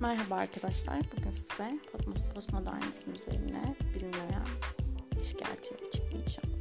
Merhaba arkadaşlar. Bugün size postmodernizm üzerine bilinmeyen iş gerçeği açıklayacağım.